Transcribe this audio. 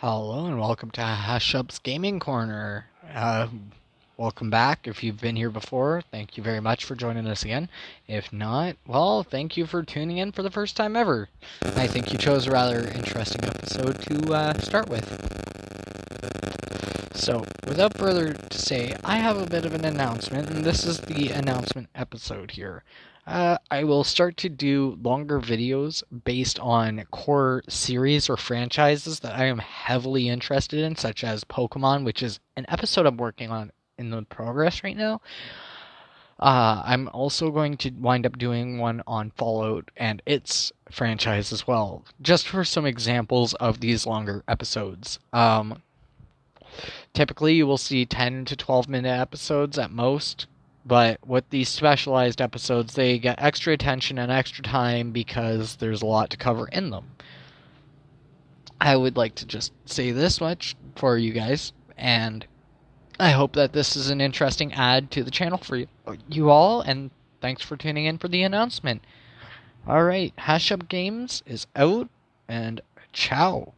Hello and welcome to Hushup's Gaming Corner. Uh, welcome back. If you've been here before, thank you very much for joining us again. If not, well, thank you for tuning in for the first time ever. I think you chose a rather interesting episode to uh, start with. So, without further to say, I have a bit of an announcement, and this is the announcement episode here. Uh, I will start to do longer videos based on core series or franchises that I am heavily interested in, such as Pokemon, which is an episode I'm working on in the progress right now. Uh, I'm also going to wind up doing one on Fallout and its franchise as well, just for some examples of these longer episodes. Um, typically, you will see 10 to 12 minute episodes at most but with these specialized episodes, they get extra attention and extra time because there's a lot to cover in them. I would like to just say this much for you guys, and I hope that this is an interesting add to the channel for you, all, and thanks for tuning in for the announcement. Alright, Hash Up Games is out, and ciao.